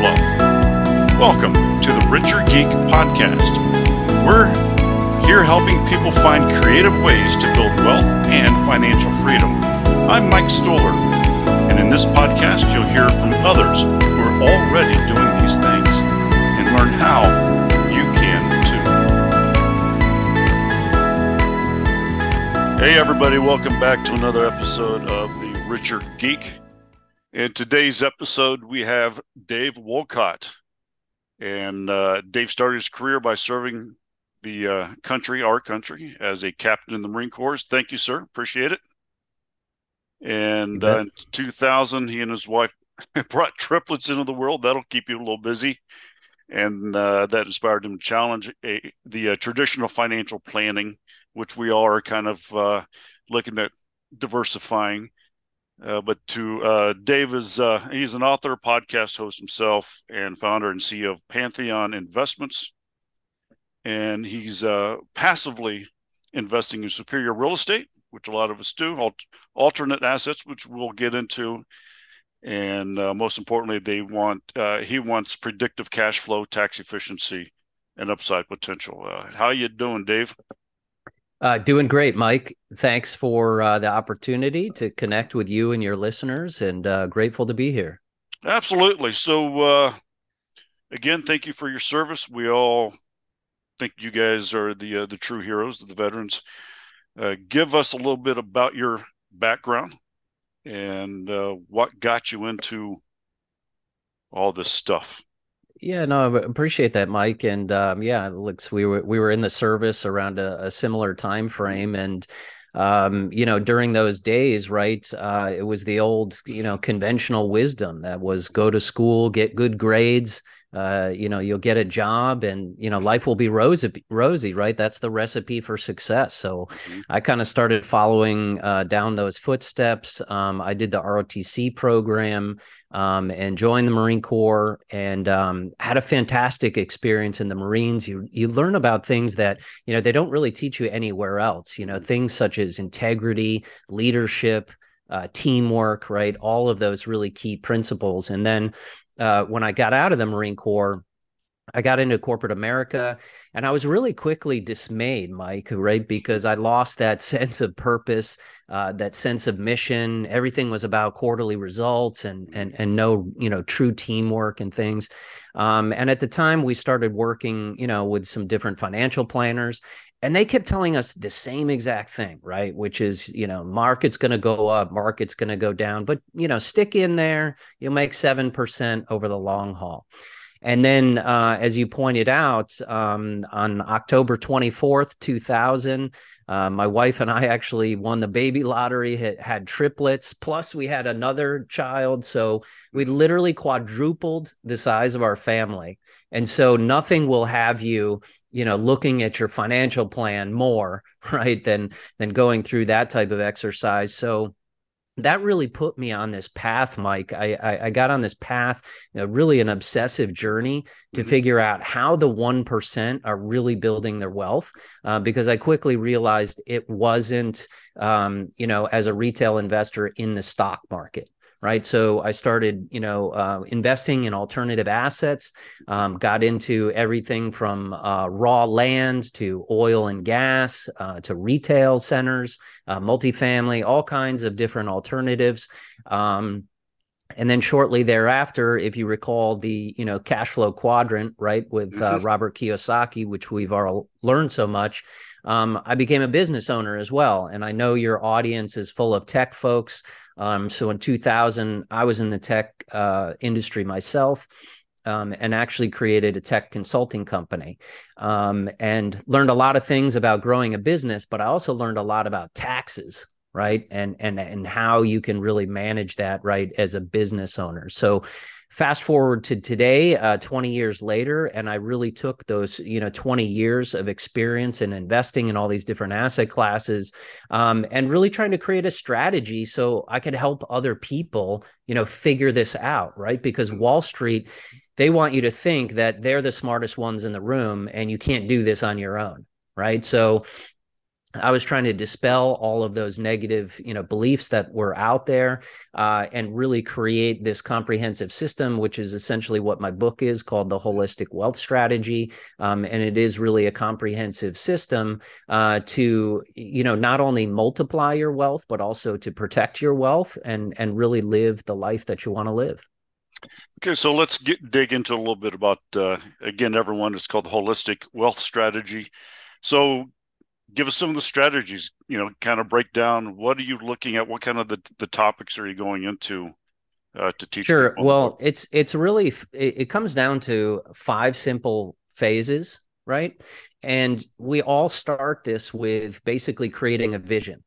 fluff, welcome to the Richer Geek Podcast. We're here helping people find creative ways to build wealth and financial freedom. I'm Mike Stoller, and in this podcast, you'll hear from others who are already doing these things and learn how you can too. Hey, everybody, welcome back to another episode of the Richer Geek. In today's episode, we have Dave Wolcott. And uh, Dave started his career by serving the uh, country, our country, as a captain in the Marine Corps. Thank you, sir. Appreciate it. And uh, in 2000, he and his wife brought triplets into the world. That'll keep you a little busy. And uh, that inspired him to challenge a, the uh, traditional financial planning, which we all are kind of uh, looking at diversifying. Uh, but to uh, Dave is he's an author, podcast host himself, and founder and CEO of Pantheon Investments. And he's passively investing in superior real estate which a lot of us do, alternate assets, which we'll get into, and uh, most importantly, they want uh, he wants predictive cash flow, tax efficiency, and upside potential. Uh, how you doing, Dave? Uh, doing great, Mike. Thanks for uh, the opportunity to connect with you and your listeners, and uh, grateful to be here. Absolutely. So, again, thank you for your service. We all think you guys are the the true heroes, the veterans uh, give us a little bit about your background and uh, what got you into all this stuff. Yeah, no, I appreciate that, Mike. And um, yeah, looks we were we were in the service around a, a similar time frame, and um, you know, during those days, right, uh, it was the old, you know, conventional wisdom that was go to school, get good grades, uh, you know, you'll get a job and, you know, life will be rosy, rosy, right? That's the recipe for success. So mm-hmm. I kind of started following uh, down those footsteps. Um, I did the ROTC program um, and joined the Marine Corps and um, had a fantastic experience in the Marines. You, you learn about things that, you know, they don't really teach you anywhere else, you know, things such as integrity, leadership, uh, teamwork, right? All of those really key principles. And then uh, when I got out of the Marine Corps, I got into corporate America and I was really quickly dismayed, Mike, right? Because I lost that sense of purpose, uh, that sense of mission. Everything was about quarterly results and and and no, you know, true teamwork and things. Um, and at the time, we started working, you know, with some different financial planners, and they kept telling us the same exact thing right? Which is you know market's going to go up market's going to go down but you know stick in there. You'll make 7% over the long haul and then uh, as you pointed out um, on october 24th 2000 uh, my wife and i actually won the baby lottery had, had triplets plus we had another child. So we literally quadrupled the size of our family. And so nothing will have you you know looking at your financial plan more right than than going through that type of exercise. So that really put me on this path mike i i, I got on this path you know, really an obsessive journey to mm-hmm. figure out how the 1% are really building their wealth uh, because i quickly realized it wasn't um, you know as a retail investor in the stock market right? So I started, you know, uh, investing in alternative assets, um, got into everything from uh, raw land to oil and gas uh, to retail centers, uh, multifamily, all kinds of different alternatives. Um, and then shortly thereafter, if you recall the you know cash flow quadrant, right, with uh, mm-hmm. Robert Kiyosaki, which we've all learned so much, um, I became a business owner as well. And I know your audience is full of tech folks. Um, so in 2000, I was in the tech uh, industry myself. Um, and actually created a tech consulting company um, and learned a lot of things about growing a business but i also learned a lot about taxes right and and and how you can really manage that right as a business owner so fast forward to today uh, 20 years later and i really took those you know 20 years of experience in investing in all these different asset classes um, and really trying to create a strategy so i could help other people you know figure this out right? Because wall street they want you to think that they're the smartest ones in the room and you can't do this on your own right? So I was trying to dispel all of those negative, you know, beliefs that were out there, uh, and really create this comprehensive system, which is essentially what my book is called the Holistic Wealth Strategy, um, and it is really a comprehensive system uh, to, you know, not only multiply your wealth but also to protect your wealth and and really live the life that you want to live. Okay, so let's get dig into a little bit about uh, again, everyone. It's called the Holistic Wealth Strategy. So give us some of the strategies you know kind of break down what are you looking at what kind of the, the topics are you going into uh, to teach sure. well it's it's really it, it comes down to five simple phases right? And we all start this with basically creating a vision.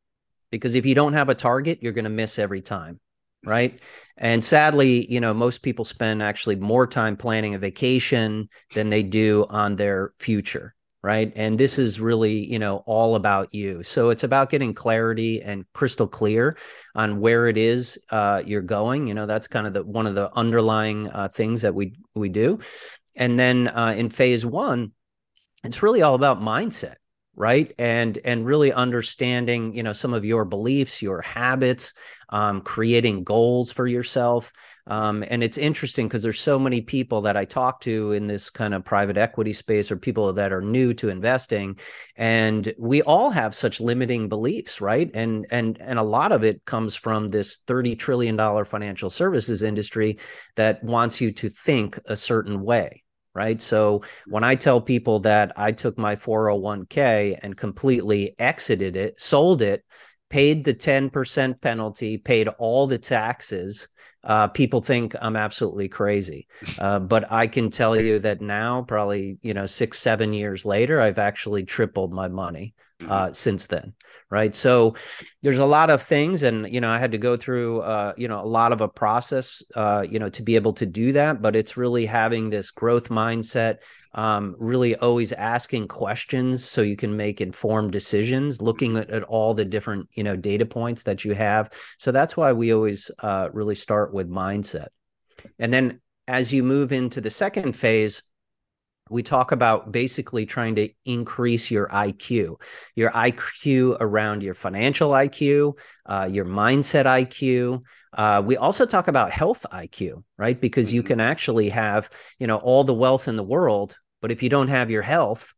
Because if you don't have a target you're going to miss every time right? And sadly you know most people spend actually more time planning a vacation than they do on their future right? And this is really you know all about you. So it's about getting clarity and crystal clear on where it is uh, you're going. You know that's kind of the one of the underlying uh, things that we we do. And then uh, in phase one it's really all about mindset right and and really understanding you know some of your beliefs your habits um, creating goals for yourself um, and it's interesting because there's so many people that I talk to in this kind of private equity space or people that are new to investing. And we all have such limiting beliefs, right? And and and a lot of it comes from this $30 trillion financial services industry that wants you to think a certain way right? So when I tell people that I took my 401k and completely exited it, sold it, paid the 10% penalty, paid all the taxes, uh, people think I'm absolutely crazy. Uh, but I can tell you that now, probably you know six, seven years later, I've actually tripled my money uh, mm-hmm. since then. Right. So there's a lot of things, and you know, I had to go through uh, you know a lot of a process, uh, you know, to be able to do that. But it's really having this growth mindset, um, really always asking questions so you can make informed decisions looking at, at, all the different you know data points that you have so that's why we always uh, really start with mindset and then as you move into the second phase we talk about basically trying to increase your IQ, your IQ around your financial IQ, uh, your mindset IQ. Uh, we also talk about health IQ, right? Because mm-hmm. you can actually have, you know, all the wealth in the world, but if you don't have your health,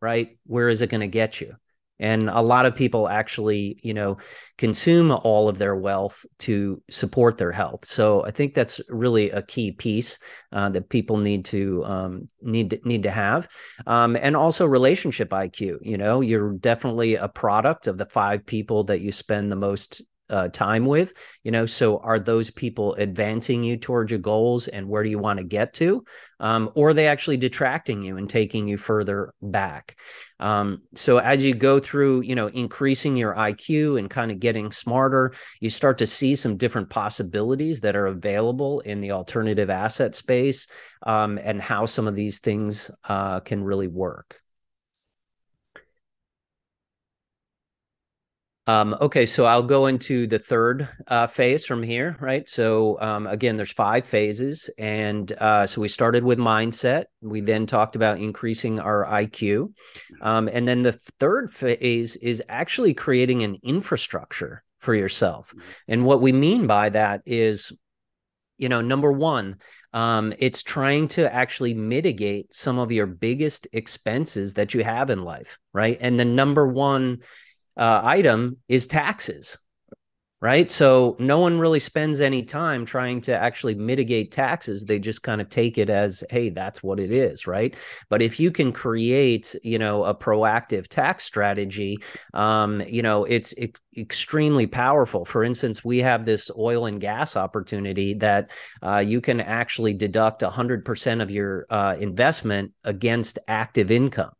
right, where is it going to get you? And a lot of people actually, you know, consume all of their wealth to support their health. So I think that's really a key piece uh, that people need to um, need to, need to have, um, and also relationship IQ. You know, you're definitely a product of the five people that you spend the most uh, time with you know? So are those people advancing you towards your goals and where do you want to get to? Um, or are they actually detracting you and taking you further back? Um, so as you go through you know increasing your iq and kind of getting smarter you start to see some different possibilities that are available in the alternative asset space um, and how some of these things uh, can really work Um, okay, so I'll go into the third uh, phase from here, right? So um, again, there's five phases, and uh, so we started with mindset. We then talked about increasing our IQ, um, and then the third phase is actually creating an infrastructure for yourself. Mm-hmm. And what we mean by that is, you know, number one, um, it's trying to actually mitigate some of your biggest expenses that you have in life, right? And the number one uh, item is taxes right? So no one really spends any time trying to actually mitigate taxes. They just kind of take it as hey that's what it is right? But if you can create you know a proactive tax strategy um, you know it's e- extremely powerful. For instance we have this oil and gas opportunity that uh, you can actually deduct 100% of your uh, investment against active income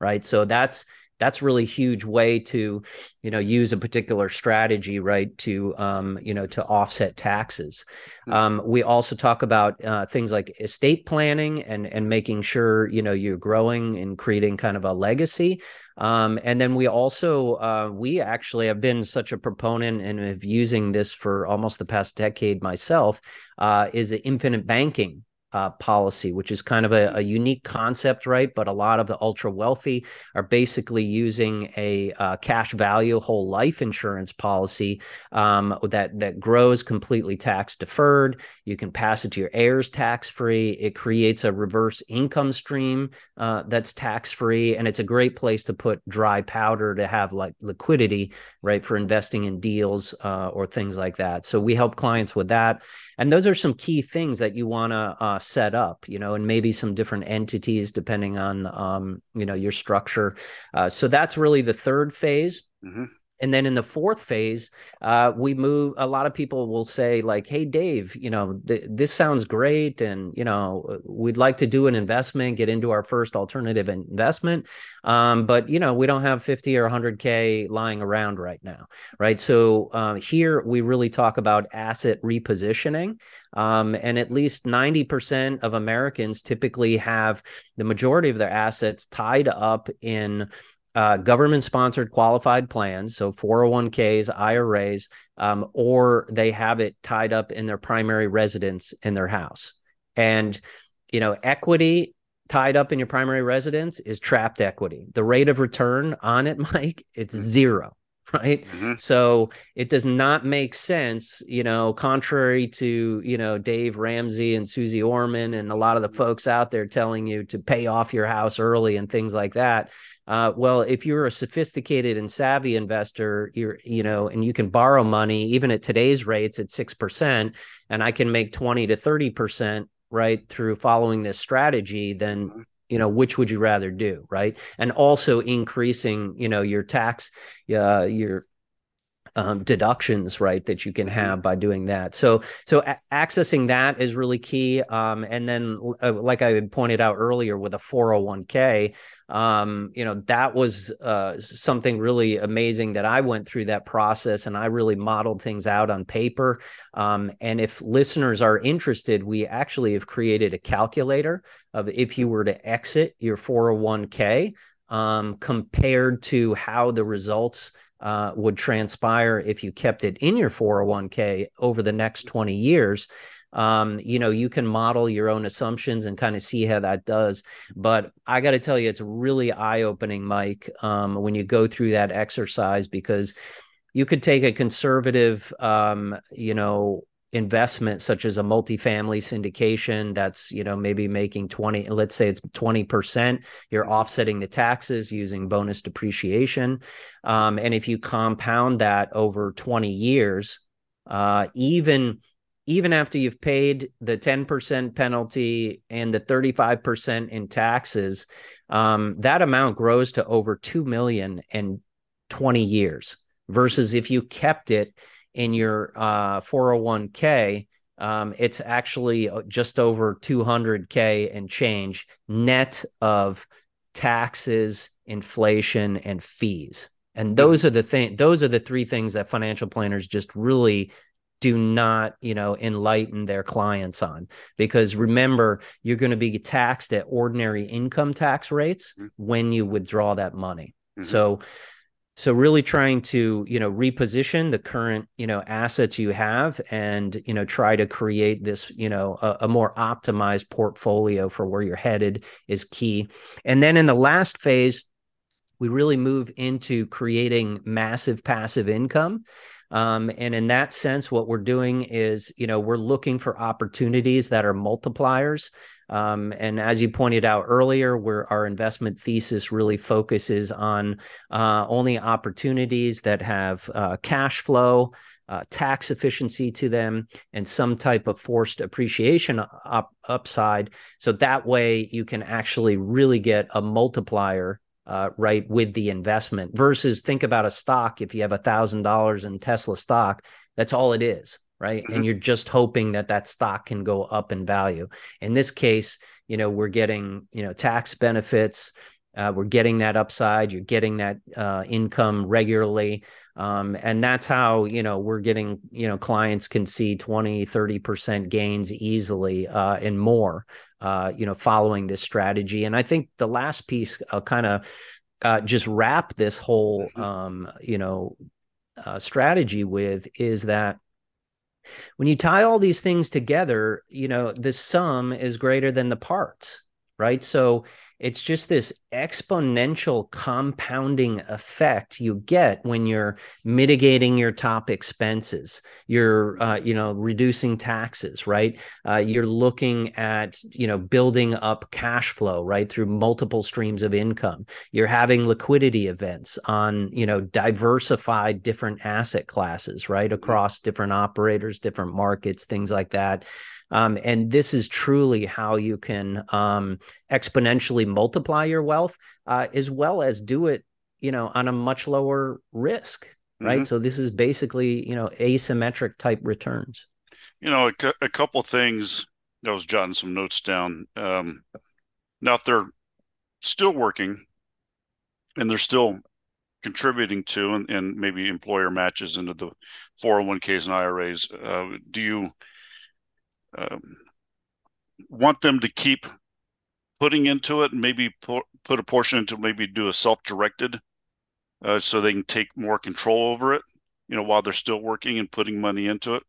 right? So that's that's really huge way to you know use a particular strategy right to um, you know to offset taxes. Hmm. um, we also talk about uh, things like estate planning and and making sure you know you're growing and creating kind of a legacy. Um, and then we also uh, we actually have been such a proponent and of using this for almost the past decade myself uh, is infinite banking uh, policy, which is kind of a, a, unique concept, right? But a lot of the ultra wealthy are basically using a uh, cash value whole life insurance policy um, that that grows completely tax deferred. You can pass it to your heirs tax free. It creates a reverse income stream uh, that's tax free, and it's a great place to put dry powder to have like liquidity, right, for investing in deals uh, or things like that. So we help clients with that, and those are some key things that you want to uh, set up, you know, and maybe some different entities depending on, um, you know, your structure. Uh, so that's really the third phase. Mm-hmm. And then in the fourth phase, uh, we move. A lot of people will say, like, "Hey, Dave, you know, th- this sounds great, and you know, we'd like to do an investment, get into our first alternative investment, um, but you know, we don't have fifty or hundred k lying around right now, right? So uh, here we really talk about asset repositioning, um, and at least ninety percent of Americans typically have the majority of their assets tied up in uh, government sponsored qualified plans, so 401ks, IRAs, um, or they have it tied up in their primary residence in their house. And, you know, equity tied up in your primary residence is trapped equity. The rate of return on it, Mike, it's mm-hmm. zero right? Mm-hmm. so it does not make sense you know contrary to you know dave ramsey and suze orman and a lot of the folks out there telling you to pay off your house early and things like that uh, well if you're a sophisticated and savvy investor you're you know and you can borrow money even at today's rates at 6% and i can make 20 to 30% right through following this strategy then mm-hmm you know which would you rather do right? And also increasing you know your tax uh, your um, deductions right that you can mm-hmm. have by doing that so so a- accessing that is really key um, and then uh, like i pointed out earlier with a 401k um, you know that was uh, something really amazing that i went through that process and i really modeled things out on paper um, and if listeners are interested we actually have created a calculator of if you were to exit your 401k um, compared to how the results uh, would transpire if you kept it in your 401k over the next 20 years. Um, you know you can model your own assumptions and kind of see how that does but i got to tell you it's really eye-opening mike um, when you go through that exercise because you could take a conservative um, you know investment such as a multifamily syndication that's you know maybe making 20 let's say it's 20% you're offsetting the taxes using bonus depreciation. Um, and if you compound that over 20 years uh, even even after you've paid the 10% penalty and the 35% in taxes um, that amount grows to over 2 million in 20 years versus if you kept it in your uh, 401k, um, it's actually uh, just over 200k and change net of taxes, inflation, and fees. And those are the thing; those are the three things that financial planners just really do not, you know, enlighten their clients on. Because remember, you're going to be taxed at ordinary income tax rates mm-hmm. when you withdraw that money. Mm-hmm. So so really trying to you know reposition the current you know assets you have and you know try to create this you know a, a, more optimized portfolio for where you're headed is key. And then in the last phase we really move into creating massive passive income. Um, and in that sense what we're doing is you know we're looking for opportunities that are multipliers um, and as you pointed out earlier, where our investment thesis really focuses on uh, only opportunities that have uh, cash flow, uh, tax efficiency to them, and some type of forced appreciation up, upside. So that way you can actually really get a multiplier uh, right with the investment versus think about a stock if you have a thousand dollars in tesla stock that's all it is right mm-hmm. and you're just hoping that that stock can go up in value in this case you know we're getting you know tax benefits Uh, we're getting that upside. You're getting that uh, income regularly. Um, and that's how, you know, we're getting, you know, clients can see 20, 30% gains easily uh, and more, uh, you know, following this strategy. And I think the last piece uh, kind of uh, just wrap this whole, mm-hmm. um, you know, uh, strategy with is that when you tie all these things together, you know, the sum is greater than the parts, right? So it's just this exponential compounding effect you get when you're mitigating your top expenses you're uh, you know reducing taxes right? Uh, you're looking at you know building up cash flow right through multiple streams of income. You're having liquidity events on you know diversified different asset classes right across different operators different markets things like that um, and this is truly how you can um, exponentially multiply your wealth, uh, as well as do it, you know, on a much lower risk, right? Mm-hmm. So this is basically, you know, asymmetric type returns. You know, a, a couple things. I was jotting some notes down. Um, now, if they're still working and they're still contributing to and, and maybe employer matches into the 401ks and IRAs, uh, do you um, want them to keep putting into it and maybe put, a portion into maybe do a self-directed uh, so they can take more control over it you know while they're still working and putting money into it?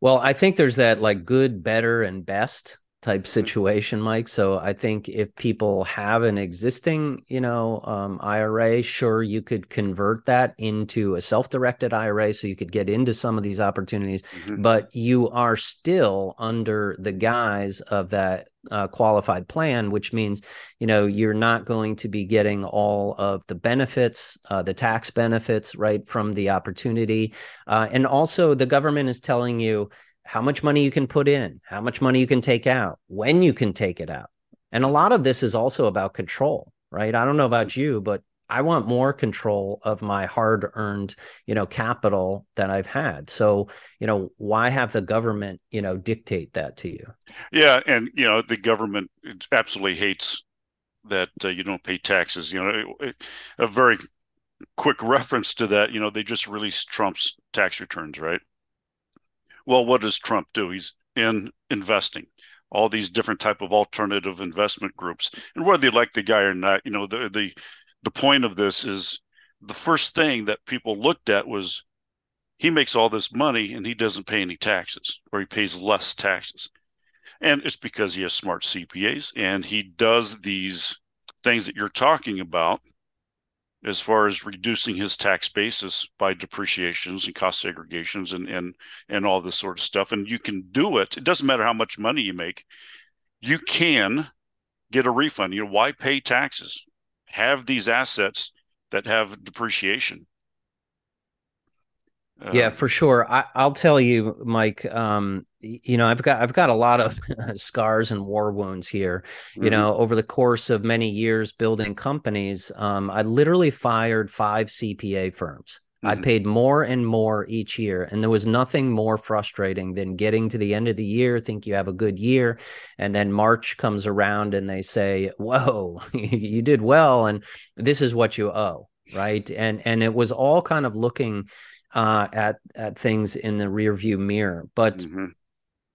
Well i think there's that like good better and best type situation, Mike. So I think if people have an existing, you know, um, IRA, sure, you could convert that into a self-directed IRA, so you could get into some of these opportunities. Mm-hmm. But you are still under the guise of that uh, qualified plan, which means you know you're not going to be getting all of the benefits, uh, the tax benefits, right, from the opportunity, uh, and also the government is telling you how much money you can put in, how much money you can take out, when you can take it out. And a lot of this is also about control, right? I don't know about you, but I want more control of my hard earned, you know, capital that I've had. So, you know, why have the government, you know, dictate that to you? Yeah. And, you know, the government absolutely hates that uh, you don't pay taxes. You know, a very quick reference to that, you know, they just released Trump's tax returns, right? Well what does trump do? He's in investing. All these different type of alternative investment groups. And whether you like the guy or not you know the the the point of this is the first thing that people looked at was he makes all this money and he doesn't pay any taxes or he pays less taxes. And it's because he has smart cpas and he does these things that you're talking about as far as reducing his tax basis by depreciations and cost segregations and and and all this sort of stuff. And you can do it. It doesn't matter how much money you make. You can get a refund. You know why pay taxes? Have these assets that have depreciation yeah, um, for sure. I, will tell you, Mike. Um, you know, I've got I've got a lot of scars and war wounds here. Mm-hmm. You know, over the course of many years building companies, um, I literally fired five CPA firms. Mm-hmm. I paid more and more each year, and there was nothing more frustrating than getting to the end of the year, think you have a good year, and then March comes around and they say, "Whoa, you did well, and this is what you owe." Right, and and it was all kind of looking uh, at at things in the rearview mirror. But mm-hmm.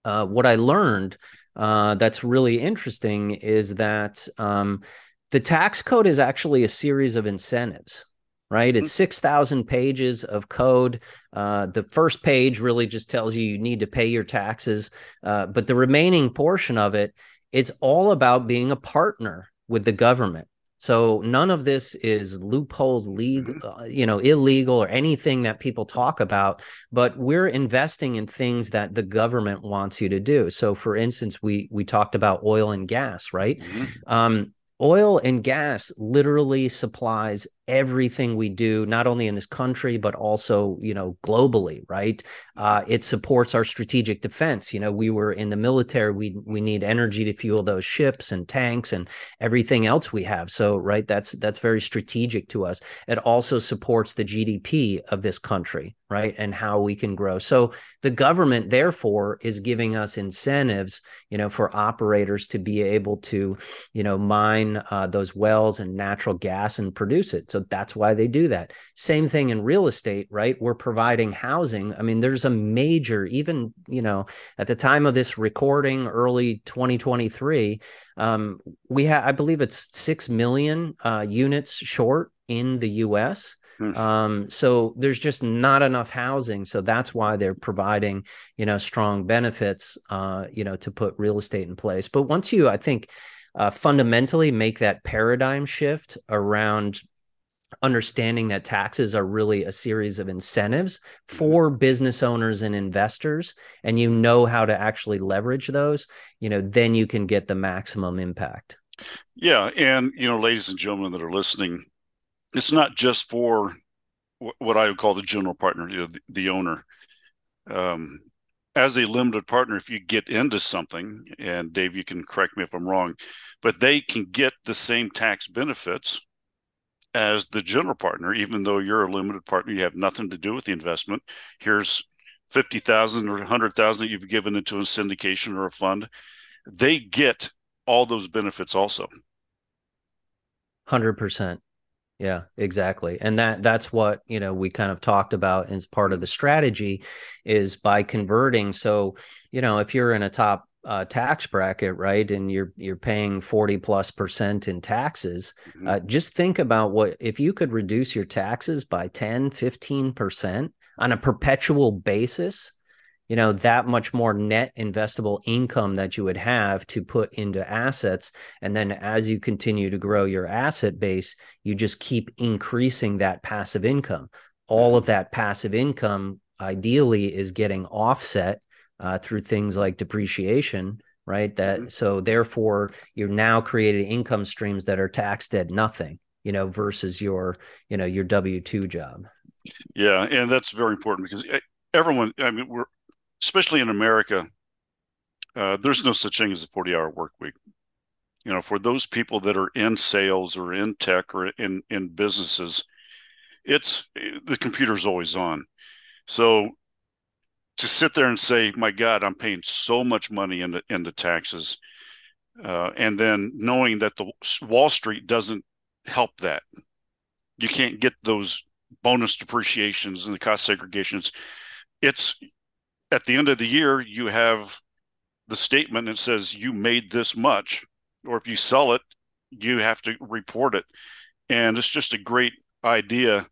uh, what I learned uh, that's really interesting is that um, the tax code is actually a series of incentives. Right, it's mm-hmm. six thousand pages of code. Uh, the first page really just tells you you need to pay your taxes, uh, but the remaining portion of it, it's all about being a partner with the government so none of this is loopholes, legal, mm-hmm. uh, you know, illegal or anything that people talk about. But we're investing in things that the government wants you to do. So, for instance, we we talked about oil and gas, right? Mm-hmm. Um, oil and gas literally supplies everything we do, not only in this country but also you know globally, right? Uh, it supports our strategic defense. You know, we were in the military. We we need energy to fuel those ships and tanks and everything else we have. So right, that's that's very strategic to us. It also supports the GDP of this country, right, and how we can grow. So the government, therefore, is giving us incentives, you know, for operators to be able to, you know, mine uh, those wells and natural gas and produce it. So that's why they do that. Same thing in real estate, right? We're providing housing. I mean, there's a major, even, you know, at the time of this recording, early 2023, um, we have, I believe it's 6 million uh, units short in the US. Hmm. Um, so there's just not enough housing. So that's why they're providing, you know, strong benefits, uh, you know, to put real estate in place. But once you, I think, uh, fundamentally make that paradigm shift around understanding that taxes are really a series of incentives mm-hmm. for business owners and investors and you know how to actually leverage those you know then you can get the maximum impact yeah and you know ladies and gentlemen that are listening it's not just for what I would call the general partner, you know, the, the owner. Um, as a limited partner, if you get into something, and Dave, you can correct me if I'm wrong, but they can get the same tax benefits as the general partner, even though you're a limited partner, you have nothing to do with the investment. Here's fifty thousand or hundred thousand that you've given into a syndication or a fund. They get all those benefits also. Hundred percent. Yeah, exactly. And that that's what, you know, we kind of talked about as part of the strategy is by converting. So, you know, if you're in a top uh, tax bracket, right, and you're you're paying 40 plus percent in taxes, mm-hmm. uh, just think about what if you could reduce your taxes by 10, 15 percent on a perpetual basis, you know that much more net investable income that you would have to put into assets. And then as you continue to grow your asset base you just keep increasing that passive income. All of that passive income ideally is getting offset uh, through things like depreciation right that mm-hmm. so therefore you're now creating income streams that are taxed at nothing you know versus your you know your w2 job yeah and that's very important because eh, everyone i mean we're especially in America, uh, there's no such thing as a 40 hour work week. You know, for those people that are in sales or in tech or in, in businesses, it's the computer's always on. So to sit there and say, my God, I'm paying so much money into, into taxes. Uh, and then knowing that the Wall Street doesn't help that. You can't get those bonus depreciations and the cost segregations. It's at the end of the year, you have the statement that says you made this much, or if you sell it, you have to report it. And it's just a great idea.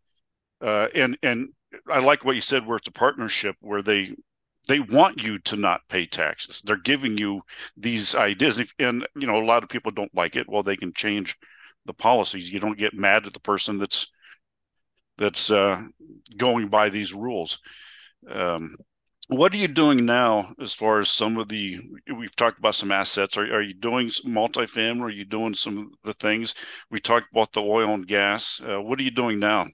Uh, and and I like what you said, where it's a partnership, where they they want you to not pay taxes. They're giving you these ideas, and you know a lot of people don't like it. Well, they can change the policies. You don't get mad at the person that's that's uh, going by these rules. Um, what are you doing now as far as some of the we've talked about some assets are, are you doing multifamily are you doing some of the things we talked about the oil and gas uh, what are you doing now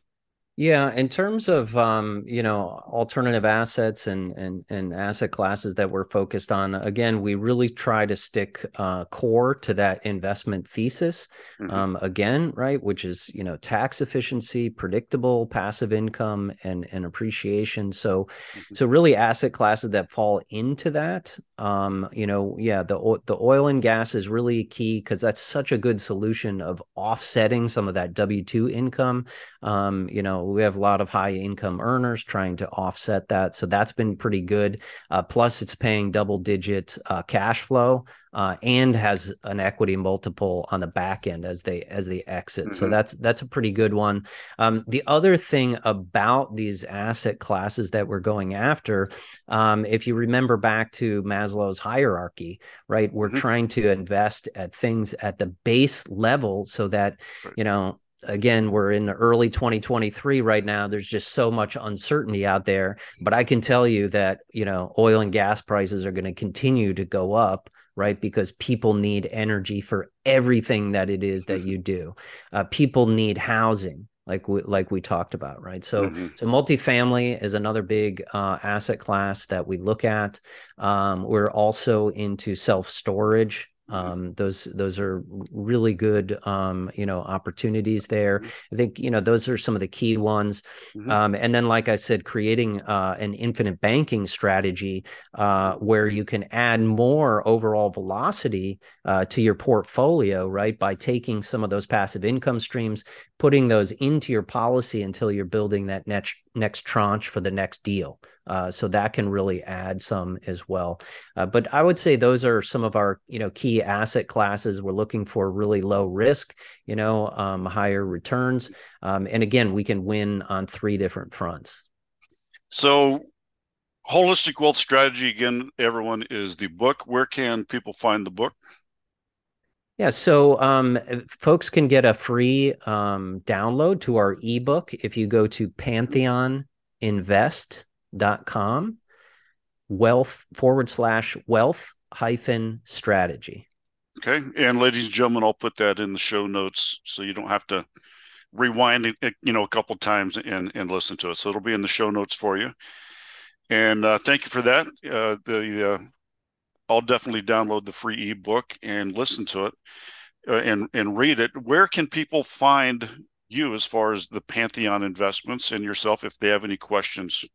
yeah, in terms of um, you know alternative assets and and and asset classes that we're focused on, again, we really try to stick uh, core to that investment thesis. Mm-hmm. Um, again, right, which is you know tax efficiency, predictable passive income, and and appreciation. So, mm-hmm. so really asset classes that fall into that. Um, you know, yeah, the the oil and gas is really key because that's such a good solution of offsetting some of that W two income. Um, you know we have a lot of high income earners trying to offset that. So that's been pretty good. Uh, plus, it's paying double digit uh, cash flow uh, and has an equity multiple on the back end as they as they exit. Mm-hmm. So that's that's a pretty good one. Um, the other thing about these asset classes that we're going after, um, if you remember back to Maslow's hierarchy, right, we're mm-hmm. trying to invest at things at the base level so that right. you know again we're in the early 2023 right now there's just so much uncertainty out there but i can tell you that you know oil and gas prices are going to continue to go up right because people need energy for everything that it is that you do uh, people need housing like we, like we talked about, right? So mm-hmm. so multifamily is another big uh, asset class that we look at. Um, we're also into self storage. Mm-hmm. Um, those those are really good um, you know opportunities there. Mm-hmm. I think you know those are some of the key ones. Mm-hmm. Um, and then, like I said, creating uh, an infinite banking strategy uh, where you can add more overall velocity uh, to your portfolio, right? By taking some of those passive income streams, putting those into your policy until you're building that next next tranche for the next deal. Uh, so that can really add some as well. Uh, but I would say those are some of our you know key asset classes. We're looking for really low risk, you know, um, higher returns, um, and again, we can win on three different fronts. So. Holistic Wealth Strategy, again, everyone, is the book. Where can people find the book? Yeah, so um, folks can get a free um, download to our ebook if you go to pantheoninvest.com, wealth forward slash wealth hyphen strategy. Okay. And ladies and gentlemen, I'll put that in the show notes so you don't have to rewind it, you know, a couple times and, and listen to it. So it'll be in the show notes for you. And uh, thank you for that. Uh, the uh, I'll definitely download the free ebook and listen to it uh, and and read it. Where can people find you as far as the Pantheon investments and yourself if they have any questions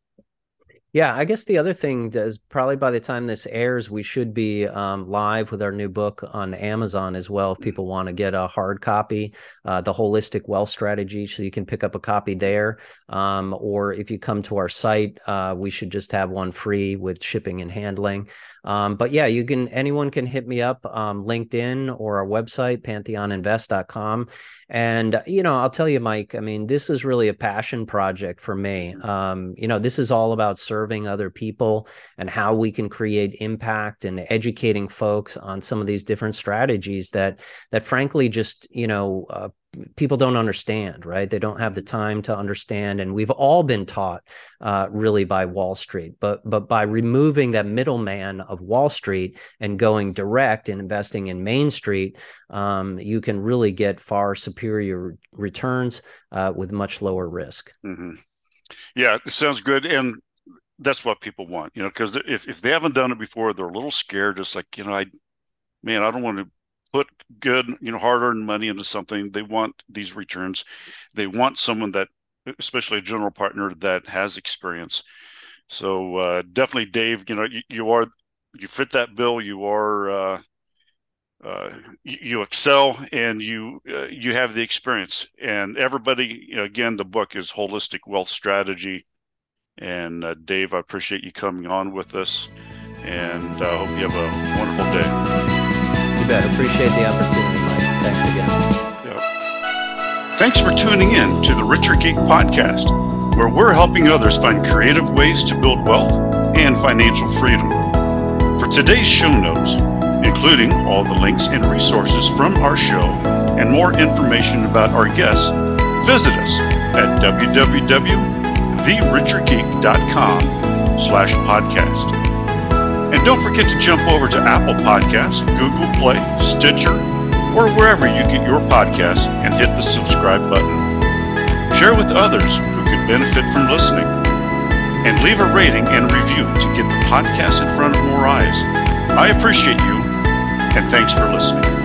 yeah, I guess the other thing is probably by the time this airs, we should be um, live with our new book on Amazon as well. If mm. people want to get a hard copy, uh, the Holistic Wealth Strategy, so you can pick up a copy there. Um, or if you come to our site, uh, we should just have one free with shipping and handling. Um, but yeah, you can anyone can hit me up, um, LinkedIn or our website, pantheoninvest.com. And you know, I'll tell you, Mike. I mean, this is really a passion project for me. Mm. Um, you know, this is all about serving serving other people and how we can create impact and educating folks on some of these different strategies that that frankly just you know uh, people don't understand right they don't have the time to understand and we've all been taught uh, really by wall street but but by removing that middleman of wall street and going direct and investing in main street um, you can really get far superior returns uh, with much lower risk mm-hmm. yeah it sounds good and that's what people want, you know, because if, if they haven't done it before, they're a little scared. Just like, you know, I, man, I don't want to put good, you know, hard earned money into something. They want these returns. They want someone that, especially a general partner that has experience. So uh, definitely, Dave, you know, you, you are, you fit that bill. You are, uh, uh, you, you, excel and you uh, you have the experience and everybody you know, again the book is holistic wealth strategy and uh, Dave, I appreciate you coming on with us, and I uh, hope you have a wonderful day. Bet. Appreciate the opportunity, Mike. Thanks again. Thanks for tuning in to the Richer Geek podcast, where we're helping others find creative ways to build wealth and financial freedom. For today's show notes, including all the links and resources from our show and more information about our guests, visit us at www therichergeek.com slash podcast. And don't forget to jump over to Apple Podcasts, Google Play, Stitcher, or wherever you get your podcasts and hit the subscribe button. Share with others who could benefit from listening. And leave a rating and review to get the podcast in front of more eyes. I appreciate you, and thanks for listening.